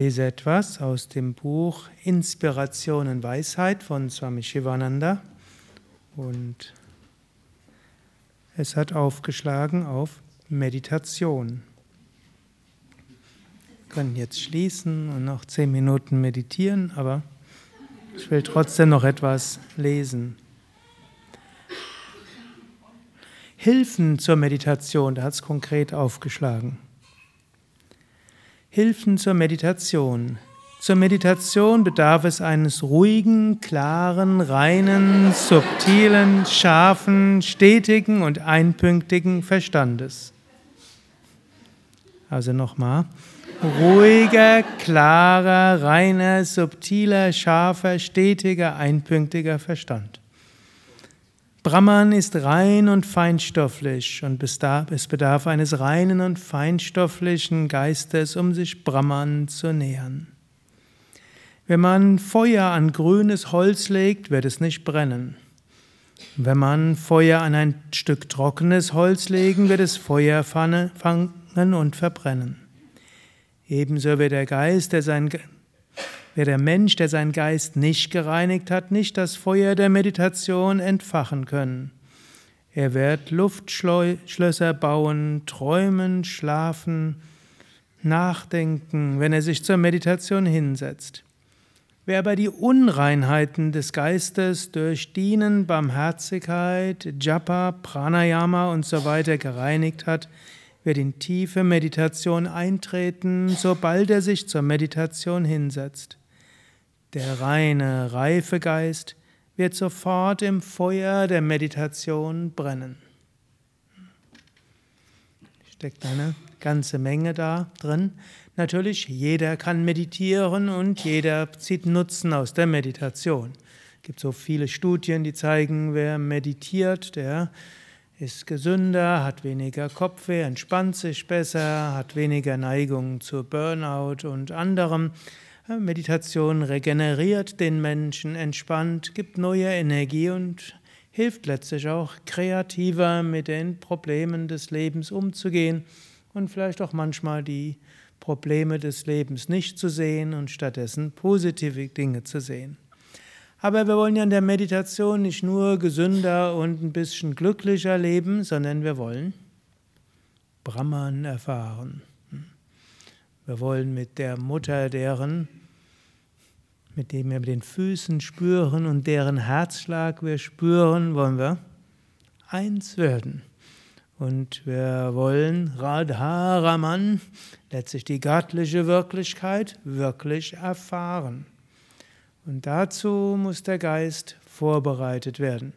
lese etwas aus dem Buch Inspiration und Weisheit von Swami Shivananda und es hat aufgeschlagen auf Meditation. Wir können jetzt schließen und noch zehn Minuten meditieren, aber ich will trotzdem noch etwas lesen. Hilfen zur Meditation, da hat es konkret aufgeschlagen. Hilfen zur Meditation. Zur Meditation bedarf es eines ruhigen, klaren, reinen, subtilen, scharfen, stetigen und einpünktigen Verstandes. Also nochmal. Ruhiger, klarer, reiner, subtiler, scharfer, stetiger, einpünktiger Verstand. Brahman ist rein und feinstofflich und es bedarf eines reinen und feinstofflichen Geistes, um sich Brahman zu nähern. Wenn man Feuer an grünes Holz legt, wird es nicht brennen. Wenn man Feuer an ein Stück trockenes Holz legen, wird es Feuer fangen und verbrennen. Ebenso wird der Geist, der sein Wer der Mensch, der seinen Geist nicht gereinigt hat, nicht das Feuer der Meditation entfachen können. Er wird Luftschlösser bauen, träumen, schlafen, nachdenken, wenn er sich zur Meditation hinsetzt. Wer aber die Unreinheiten des Geistes durch Dienen, Barmherzigkeit, Japa, Pranayama und so weiter gereinigt hat, wird in tiefe Meditation eintreten, sobald er sich zur Meditation hinsetzt. Der reine, reife Geist wird sofort im Feuer der Meditation brennen. Steckt eine ganze Menge da drin. Natürlich, jeder kann meditieren und jeder zieht Nutzen aus der Meditation. Es gibt so viele Studien, die zeigen, wer meditiert, der ist gesünder, hat weniger Kopfweh, entspannt sich besser, hat weniger Neigung zu Burnout und anderem. Meditation regeneriert den Menschen, entspannt, gibt neue Energie und hilft letztlich auch kreativer mit den Problemen des Lebens umzugehen und vielleicht auch manchmal die Probleme des Lebens nicht zu sehen und stattdessen positive Dinge zu sehen. Aber wir wollen ja in der Meditation nicht nur gesünder und ein bisschen glücklicher leben, sondern wir wollen Brahman erfahren. Wir wollen mit der Mutter, deren mit dem wir mit den Füßen spüren und deren Herzschlag wir spüren, wollen wir eins werden. Und wir wollen Radharaman, letztlich die göttliche Wirklichkeit, wirklich erfahren. Und dazu muss der Geist vorbereitet werden.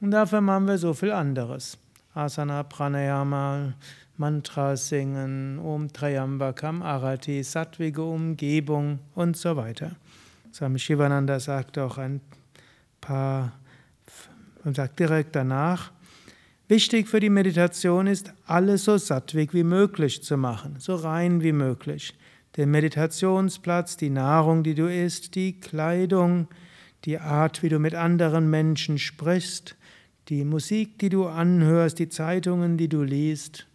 Und dafür machen wir so viel anderes. Asana, Pranayama, Mantras singen, Om Trayambakam, Arati, sattwige Umgebung und so weiter. Swami Shivananda sagt auch ein paar und sagt direkt danach, wichtig für die Meditation ist, alles so sattwig wie möglich zu machen, so rein wie möglich. Den Meditationsplatz, die Nahrung, die du isst, die Kleidung, die Art, wie du mit anderen Menschen sprichst, die Musik, die du anhörst, die Zeitungen, die du liest,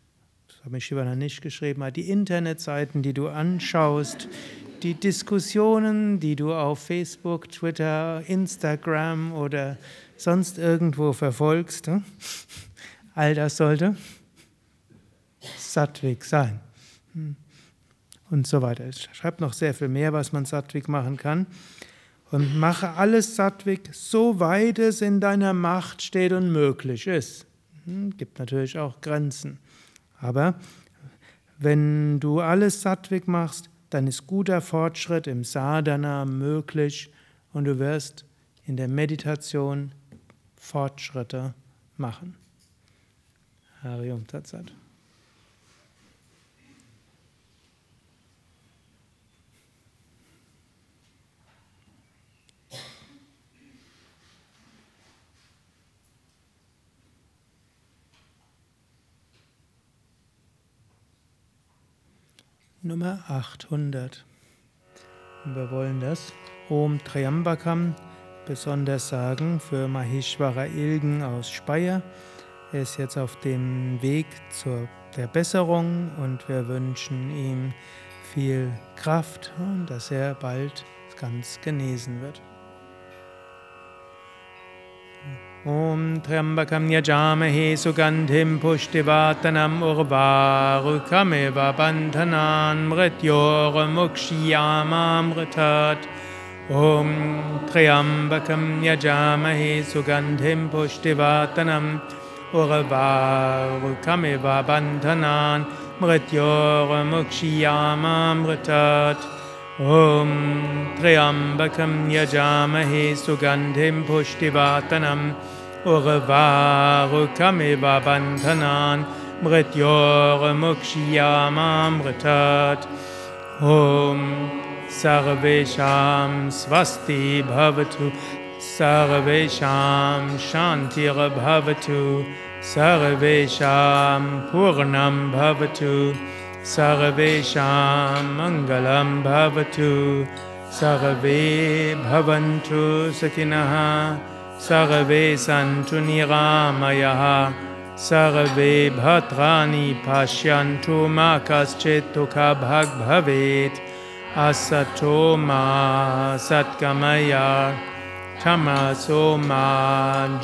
das habe ich Shivananda nicht geschrieben, die Internetseiten, die du anschaust, die Diskussionen, die du auf Facebook, Twitter, Instagram oder sonst irgendwo verfolgst, hm? all das sollte sattwig sein. Hm? Und so weiter. Ich schreibe noch sehr viel mehr, was man sattwig machen kann. Und mache alles sattwig, soweit es in deiner Macht steht und möglich ist. Hm? Gibt natürlich auch Grenzen. Aber wenn du alles sattwig machst, dann ist guter Fortschritt im Sadhana möglich und du wirst in der Meditation Fortschritte machen. Harium Tatsat. Nummer 800. Und wir wollen das Om Triambakam besonders sagen für Maheshwara Ilgen aus Speyer. Er ist jetzt auf dem Weg zur der Besserung und wir wünschen ihm viel Kraft und dass er bald ganz genesen wird. ॐ त्र्यम्बकं यजामहे सुगन्धिं पुष्टिवातनम् उगवाकमेव बन्धनान् मृत्योर्मुक्ष्यामामृथात् ॐ त्र्यम्बकं यजामहे सुगन्धिं पुष्टिवातनम् उर्वारुकमिव बन्धनान् मृत्योर्मुक्ष्यामामृथात् ॐ त्र्यम्बकं यजामहे सुगन्धिं पुष्टिवातनम् उगवामिव बन्धनान् मृत्योगमुक्ष्यामां ॐ सर्वेषां स्वस्ति भवतु सर्वेषां शान्तिर्भवतु सर्वेषां पूर्णं भवतु सर्वेषां मङ्गलं भवतु सर्वे भवन्तु सखिनः सर्वे सन्तु निरामयः सर्वे भद्राणि पश्यन्तु मा कश्चित् दुःखभग् भवेत् असचोमा सत्गमय क्षमसोमा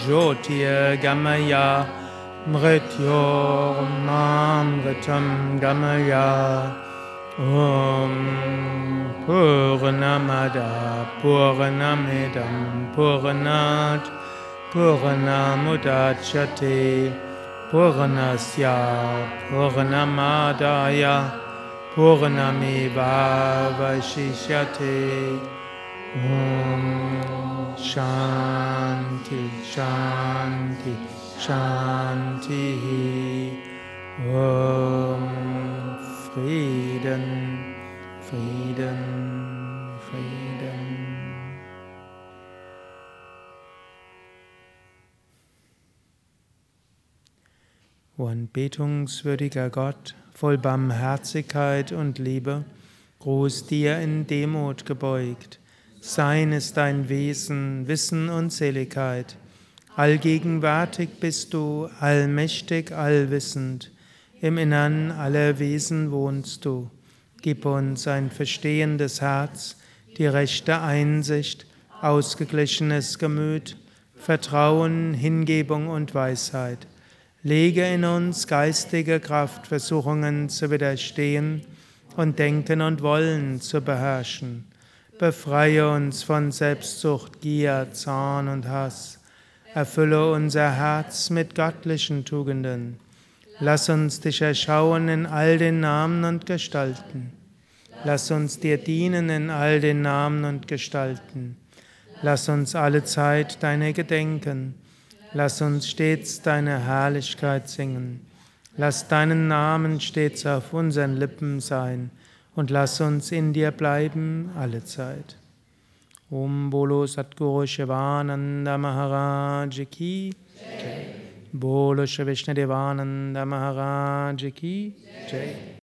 ज्योतियगमय मृत्यो मां गं गमय Om Purnamada Purnamidam Purnat Purnamudachyate Purnasya Purnamadaya Purnameva Vashishyate Om Shanti Shanti Shanti. Om Frieden, Frieden, Frieden. O anbetungswürdiger Gott, voll Barmherzigkeit und Liebe, groß dir in Demut gebeugt. Sein ist dein Wesen, Wissen und Seligkeit. Allgegenwärtig bist du, allmächtig, allwissend. Im Innern aller Wesen wohnst du. Gib uns ein verstehendes Herz, die rechte Einsicht, ausgeglichenes Gemüt, Vertrauen, Hingebung und Weisheit. Lege in uns geistige Kraft, Versuchungen zu widerstehen und Denken und Wollen zu beherrschen. Befreie uns von Selbstsucht, Gier, Zorn und Hass. Erfülle unser Herz mit göttlichen Tugenden. Lass uns dich erschauen in all den Namen und Gestalten. Lass uns dir dienen in all den Namen und Gestalten. Lass uns alle Zeit deine gedenken. Lass uns stets deine Herrlichkeit singen. Lass deinen Namen stets auf unseren Lippen sein und lass uns in dir bleiben alle Zeit. Om Bolo Satguru Shivananda Maharaj Ki बोलो श्री विष्णुदेवानंद महाराज की जय।